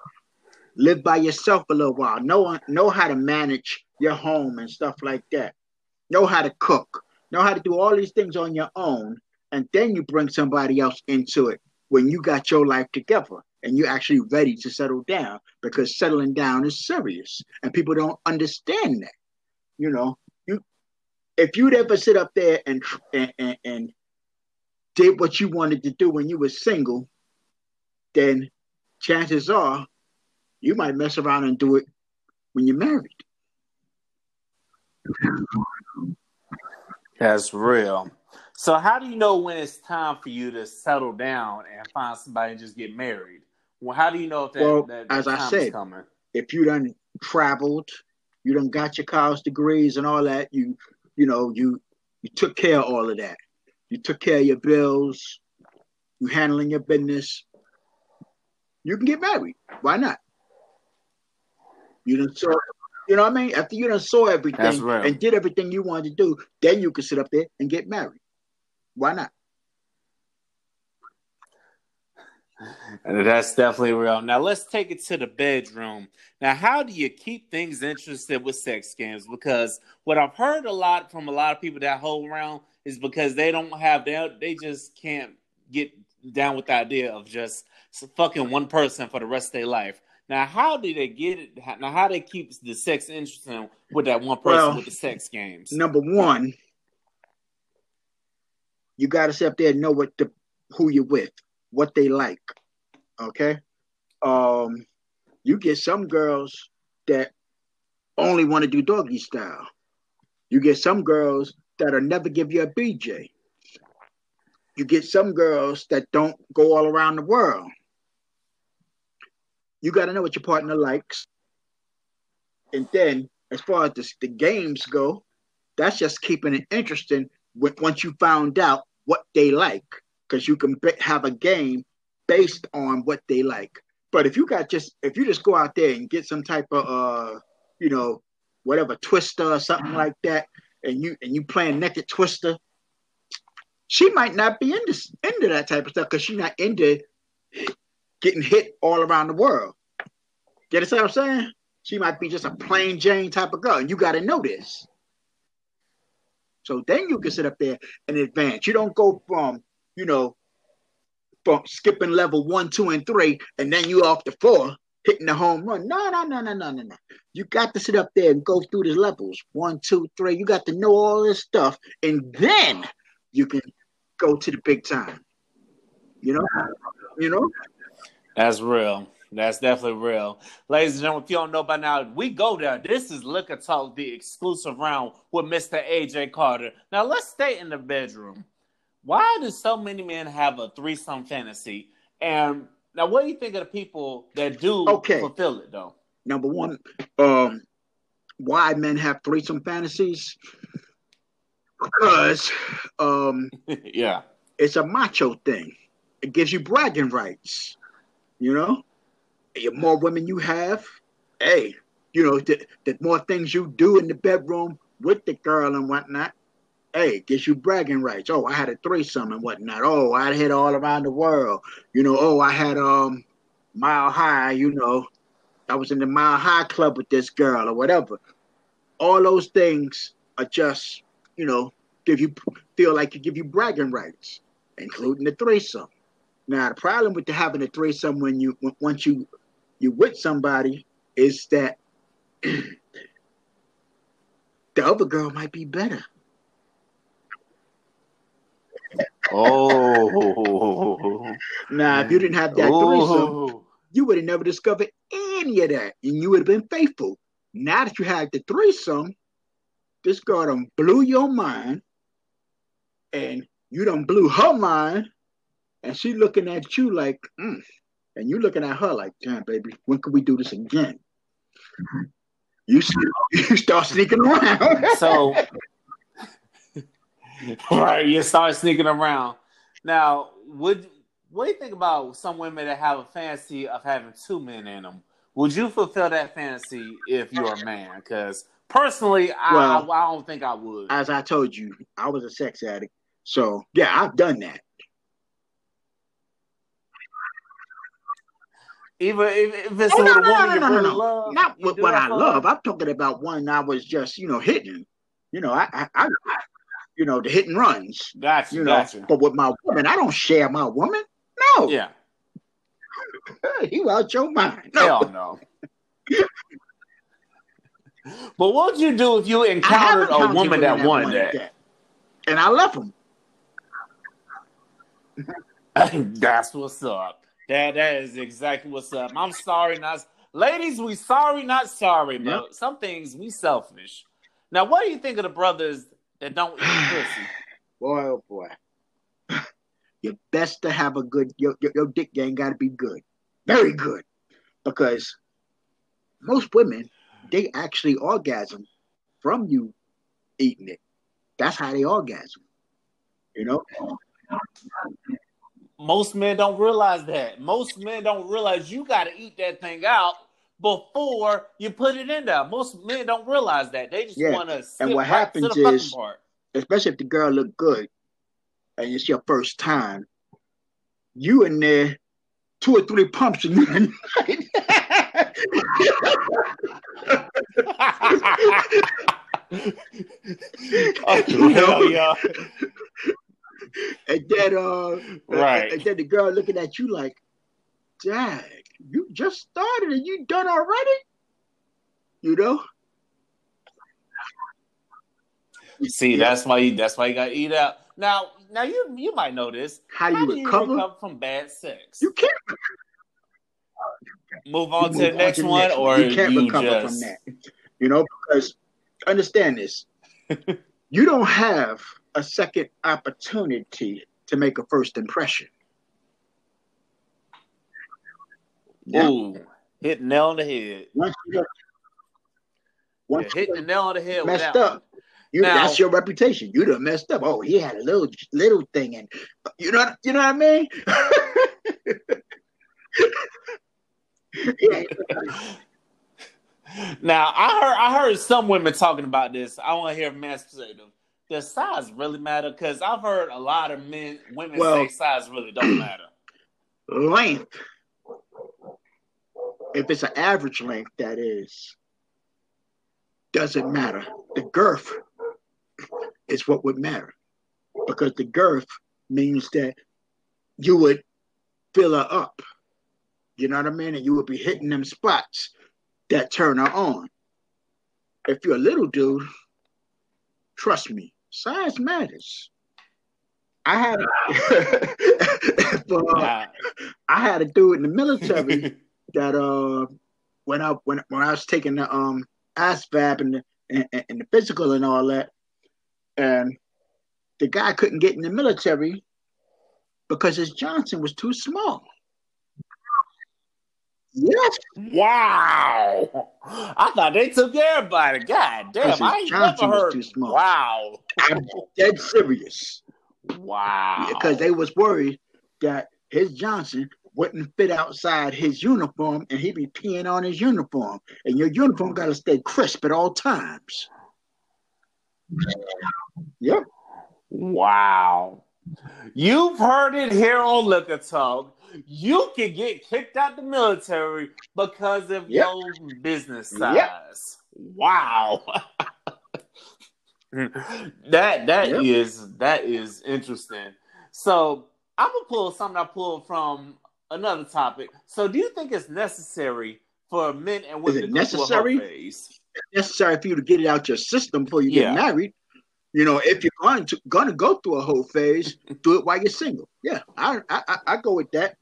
live by yourself a little while. Know know how to manage your home and stuff like that. Know how to cook. Know how to do all these things on your own, and then you bring somebody else into it when you got your life together and you're actually ready to settle down because settling down is serious and people don't understand that you know you if you'd ever sit up there and and, and, and did what you wanted to do when you were single then chances are you might mess around and do it when you're married that's real so how do you know when it's time for you to settle down and find somebody and just get married well, how do you know if that, well, that, that as I said, coming? If you done traveled, you done got your college degrees and all that, you you know, you you took care of all of that. You took care of your bills, you handling your business. You can get married. Why not? You done saw you know what I mean? After you done saw everything and did everything you wanted to do, then you can sit up there and get married. Why not? And that's definitely real. Now let's take it to the bedroom. Now, how do you keep things interested with sex games? Because what I've heard a lot from a lot of people that hold around is because they don't have they they just can't get down with the idea of just fucking one person for the rest of their life. Now, how do they get it? Now, how they keep the sex interesting with that one person well, with the sex games? Number one, you got to sit up there and know what the who you're with what they like. Okay. Um, you get some girls that only want to do doggy style. You get some girls that'll never give you a BJ. You get some girls that don't go all around the world. You got to know what your partner likes. And then, as far as the, the games go, that's just keeping it interesting once you found out what they like because you can have a game based on what they like. But if you got just if you just go out there and get some type of uh you know whatever twister or something like that, and you and you playing naked twister, she might not be into into that type of stuff because she's not into getting hit all around the world. Get it? What I'm saying? She might be just a plain Jane type of girl, and you got to know this. So then you can sit up there and advance. You don't go from you know, from skipping level one, two, and three, and then you off the four, hitting the home run. No, no, no, no, no, no, no. You got to sit up there and go through the levels. One, two, three. You got to know all this stuff, and then you can go to the big time. You know? You know? That's real. That's definitely real. Ladies and gentlemen, if you don't know by now, we go there. This is Liquor Talk, the exclusive round with Mr. AJ Carter. Now let's stay in the bedroom why do so many men have a threesome fantasy? And now, what do you think of the people that do okay. fulfill it, though? Number one, um, why men have threesome fantasies? Because, um, yeah, it's a macho thing. It gives you bragging rights. You know, the more women you have, hey, you know, the, the more things you do in the bedroom with the girl and whatnot, hey, gives you bragging rights. Oh, I had a threesome and whatnot. Oh, I hit all around the world. You know, oh, I had um mile high, you know, I was in the mile high club with this girl or whatever. All those things are just, you know, give you feel like you give you bragging rights, including the threesome. Now the problem with the having a threesome when you once you you with somebody is that the other girl might be better. Oh. now, if you didn't have that threesome, oh. you would have never discovered any of that, and you would have been faithful. Now that you had the threesome, this girl done blew your mind, and you done blew her mind, and she looking at you like, mm. and you looking at her like, damn, baby, when can we do this again? You, you start sneaking around. so right, you start sneaking around. Now, would what do you think about some women that have a fancy of having two men in them? Would you fulfill that fantasy if you're a man? Because personally, Well- I, I don't think I would. As I told you, I was a sex addict. So yeah, I've done that. Even if, if it's Oh, with no, a no, woman no, you no, no, really no. love, Not with what I love. I'm talking about one I was just, you know, hitting. You know, I, I, I, you know, the hit and runs. Gotcha, You know, gotcha. but with my woman, I don't share my woman. No, Yeah, you out your mind. No, hell no. but what would you do if you encountered a woman that wanted wanted that? and I left them. That's what's up. That that is exactly what's up. I'm sorry, not ladies. We sorry, not sorry, but Yep. some things we selfish. Now, what do you think of the brothers that don't eat pussy? Boy, oh boy. You best to have a good your, your, your dick game got to be good, very good, because most women they actually orgasm from you eating it. That's how they orgasm. You know, Most men don't realize that. Most men don't realize you got to eat that thing out before you put it in there. Most men don't realize that. They just Yeah, want to. and what right happens to the is- part. especially if the girl look good and it's your first time. You in there, two or three pumps and you in oh, You know? hell yeah. and then uh Right. and then the girl looking at you like, Dad, you just started and you done already? You know? See, Yeah. that's why you that's why you gotta eat out. Now now you you might know this. how How you do you recover? recover from bad sex? You can't Move on to move the next the one, next or you can't you recover just from that. You know, because understand this. you don't have a second opportunity to make a first impression. Yeah. ooh hit the nail on the head. Once you Yeah, once hit you the nail on the head messed up, you Now- that's your reputation. You done messed up. Oh, he had a little little thing, and you know you know what I mean. yeah. Now I heard I heard some women talking about this. I want to hear man's perspective. Does size really matter? Because I've heard a lot of men women Well- say size really don't matter. length. If it's an average length, that is, doesn't matter. The girth is what would matter because the girth means that you would fill her up. You know what I mean? And you would be hitting them spots that turn her on. If you're a little dude, trust me, size matters. I had if, uh, I had a dude in the military that uh when I when when I was taking the um ASVAB and the and, and the physical and all that, and the guy couldn't get in the military because his Johnson was too small. Yes, Wow. I thought they took everybody. God damn. Because I his ain't Johnson never was heard. too small. Wow. I'm dead serious Wow. because they was worried that his Johnson wouldn't fit outside his uniform and he'd be peeing on his uniform, and your uniform got to stay crisp at all times. Yep. Wow. You've heard it here on Liquor Talk. You can get kicked out the military because of Yep. your business Yep. size. Wow. that that Yep. is that is interesting. So I'm gonna pull something I pulled from another topic. So do you think it's necessary for men and women is it to go through a necessary? necessary for you to get it out your system before you Yeah. get married. You know, if you're going to to go through a whole phase, do it while you're single. Yeah, I I, I- go with that.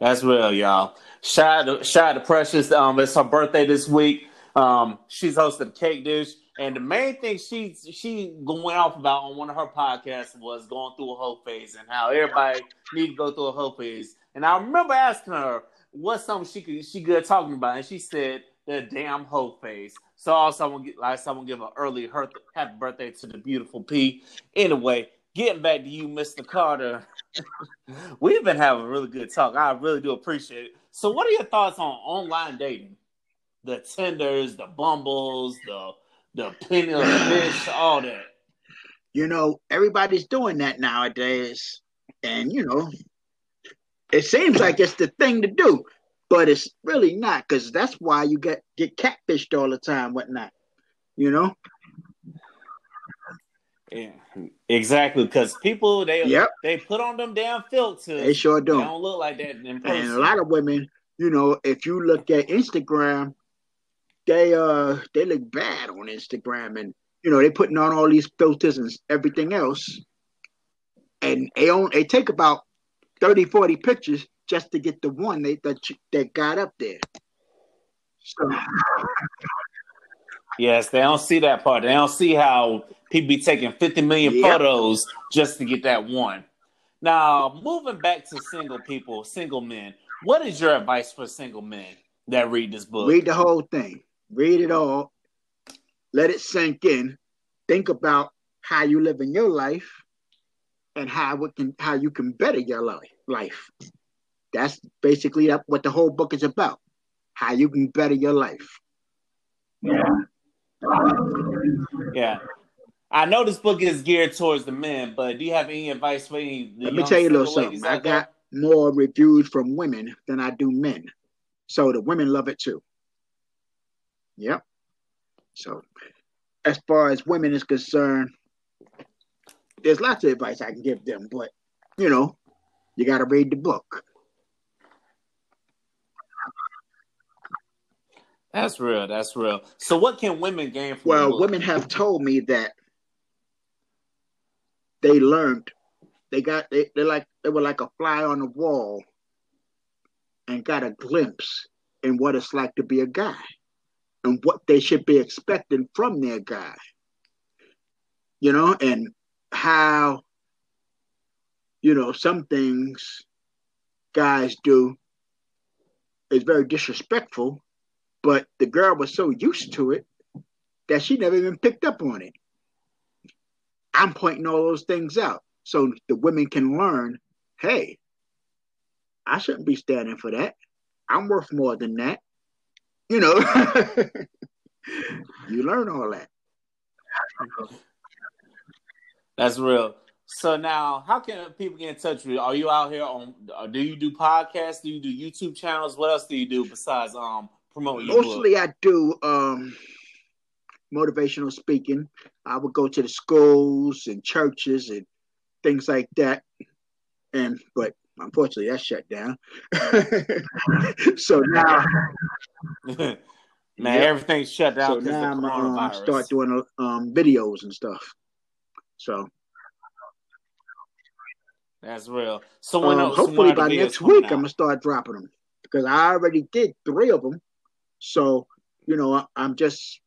That's real, y'all. Shout out to, shout out to Precious. Um, it's her birthday this week. Um, she's hosted a cake dish, and the main thing she she went off about on one of her podcasts was going through a whole phase and how everybody need to go through a whole phase. And I remember asking her what's something she could she good talking about, and she said the damn whole face. So also, someone get like someone give an early her happy birthday to the beautiful P. Anyway, getting back to you, Mr. Carter. We've been having a really good talk. I really do appreciate it. So, what are your thoughts on online dating? The Tinders, the Bumbles, the the Plenty of Fish, all that. You know, everybody's doing that nowadays, and you know, it seems like it's the thing to do, but it's really not because that's why you get get catfished all the time, whatnot. You know. Yeah, exactly. Because people they Yep. they put on them damn filters. They sure They do. don't look like that in person. And a lot of women, you know, if you look at Instagram, they uh they look bad on Instagram and you know, they're putting on all these filters and everything else. And they own they take about 30, 40 pictures just to get the one they that that got up there. So Yes, they don't see that part. They don't see how people be taking 50 million Yep. photos just to get that one. Now, moving back to single people, single men, what is your advice for single men that read this book? read the whole thing. Read it all. Let it sink in. Think about how you live in your life and how it can how you can better your life. Life. That's basically what the whole book is about. How you can better your life. Yeah. Yeah. I know this book is geared towards the men, but do you have any advice for any? the Let me tell you a little something. I got more reviews from women than I do men. So the women love it too. Yep. So as far as women is concerned, there's lots of advice I can give them, but you know, you gotta read the book. That's real. That's real. So, what can women gain from Well, women have told me that they learned they got they, they like they were like a fly on the wall and got a glimpse in what it's like to be a guy and what they should be expecting from their guy. You know, and how you know some things guys do is very disrespectful, but the girl was so used to it that she never even picked up on it. I'm pointing all those things out so the women can learn hey, I shouldn't be standing for that. I'm worth more than that. You know, you learn all that. That's real. So now, how can people get in touch with you? Are you out here on? Do you do podcasts? Do you do YouTube channels? What else do you do besides um promoting your book? Mostly I do um, motivational speaking. I would go to the schools and churches and things like that. And but unfortunately that's shut down. so now Man, everything's shut down so now I'm um, start doing um, videos and stuff. So That's real. So um, hopefully by next week out? I'm gonna start dropping them because I already did three of them. So you know I, I'm just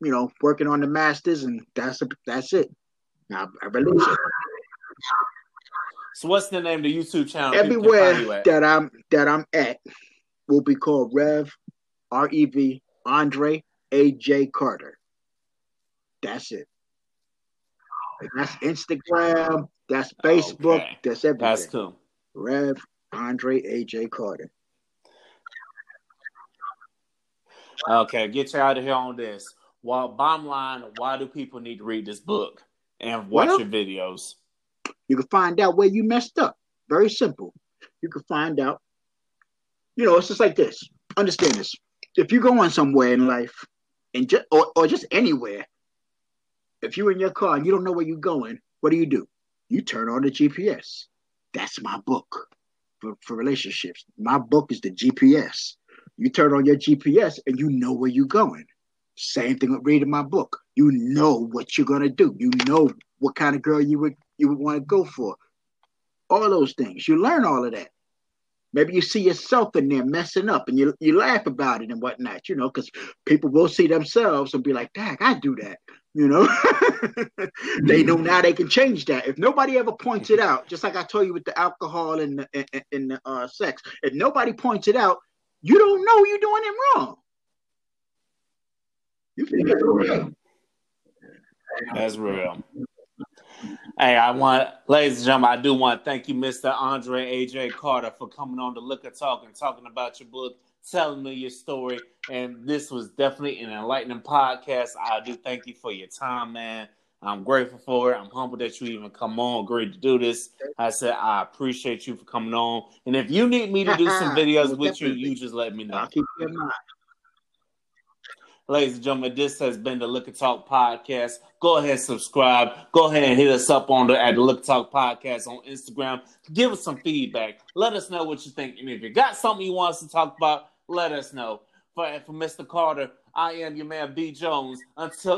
you know working on the masters and that's a, that's it. Now I release it So what's the name of the YouTube channel? everywhere that I'm that I'm at will be called Rev R E V Andre A J Carter. That's it. That's Instagram. That's Facebook. Okay. That's everything. That's cool. Rev Andre A J Carter. Okay, get you out of here on this. Well, bottom line, why do people need to read this book and watch Well- your videos? You can find out where you messed up. Very simple. You can find out. You know, it's just like this. Understand this. If you're going somewhere in life, and just or, or just anywhere, if you're in your car and you don't know where you're going, what do you do? You turn on the GPS. That's my book for, for relationships. My book is the GPS. You turn on your GPS and you know where you're going. Same thing with reading my book. You know what you're gonna do. You know what kind of girl you would you would want to go for. All those things. You learn all of that. Maybe you see yourself in there messing up and you you laugh about it and whatnot, you know, because people will see themselves and be like, Dang, I do that. You know, they know now they can change that. If nobody ever points it out, just like I told you with the alcohol and the, and, and the uh, sex, if nobody points it out, you don't know you're doing it wrong. You real. That's real. Hey, I want, ladies and gentlemen, I do want to thank you, Mr. Andre AJ Carter, for coming on the Liquor Talk and talking about your book, telling me your story. And this was definitely an enlightening podcast. I do thank you for your time, man. I'm grateful for it. I'm humbled that you even come on, agreed to do this. I said I appreciate you for coming on. And if you need me to do some videos with you, you just let me know. I'll keep you in mind. Ladies and gentlemen, this has been the Liquor Talk Podcast. Go ahead, subscribe. Go ahead and hit us up on the at the Liquor Talk Podcast on Instagram. Give us some feedback. Let us know what you think. And if you got something you want us to talk about, let us know. For, for Mr. Carter, I am your man V Jones. Until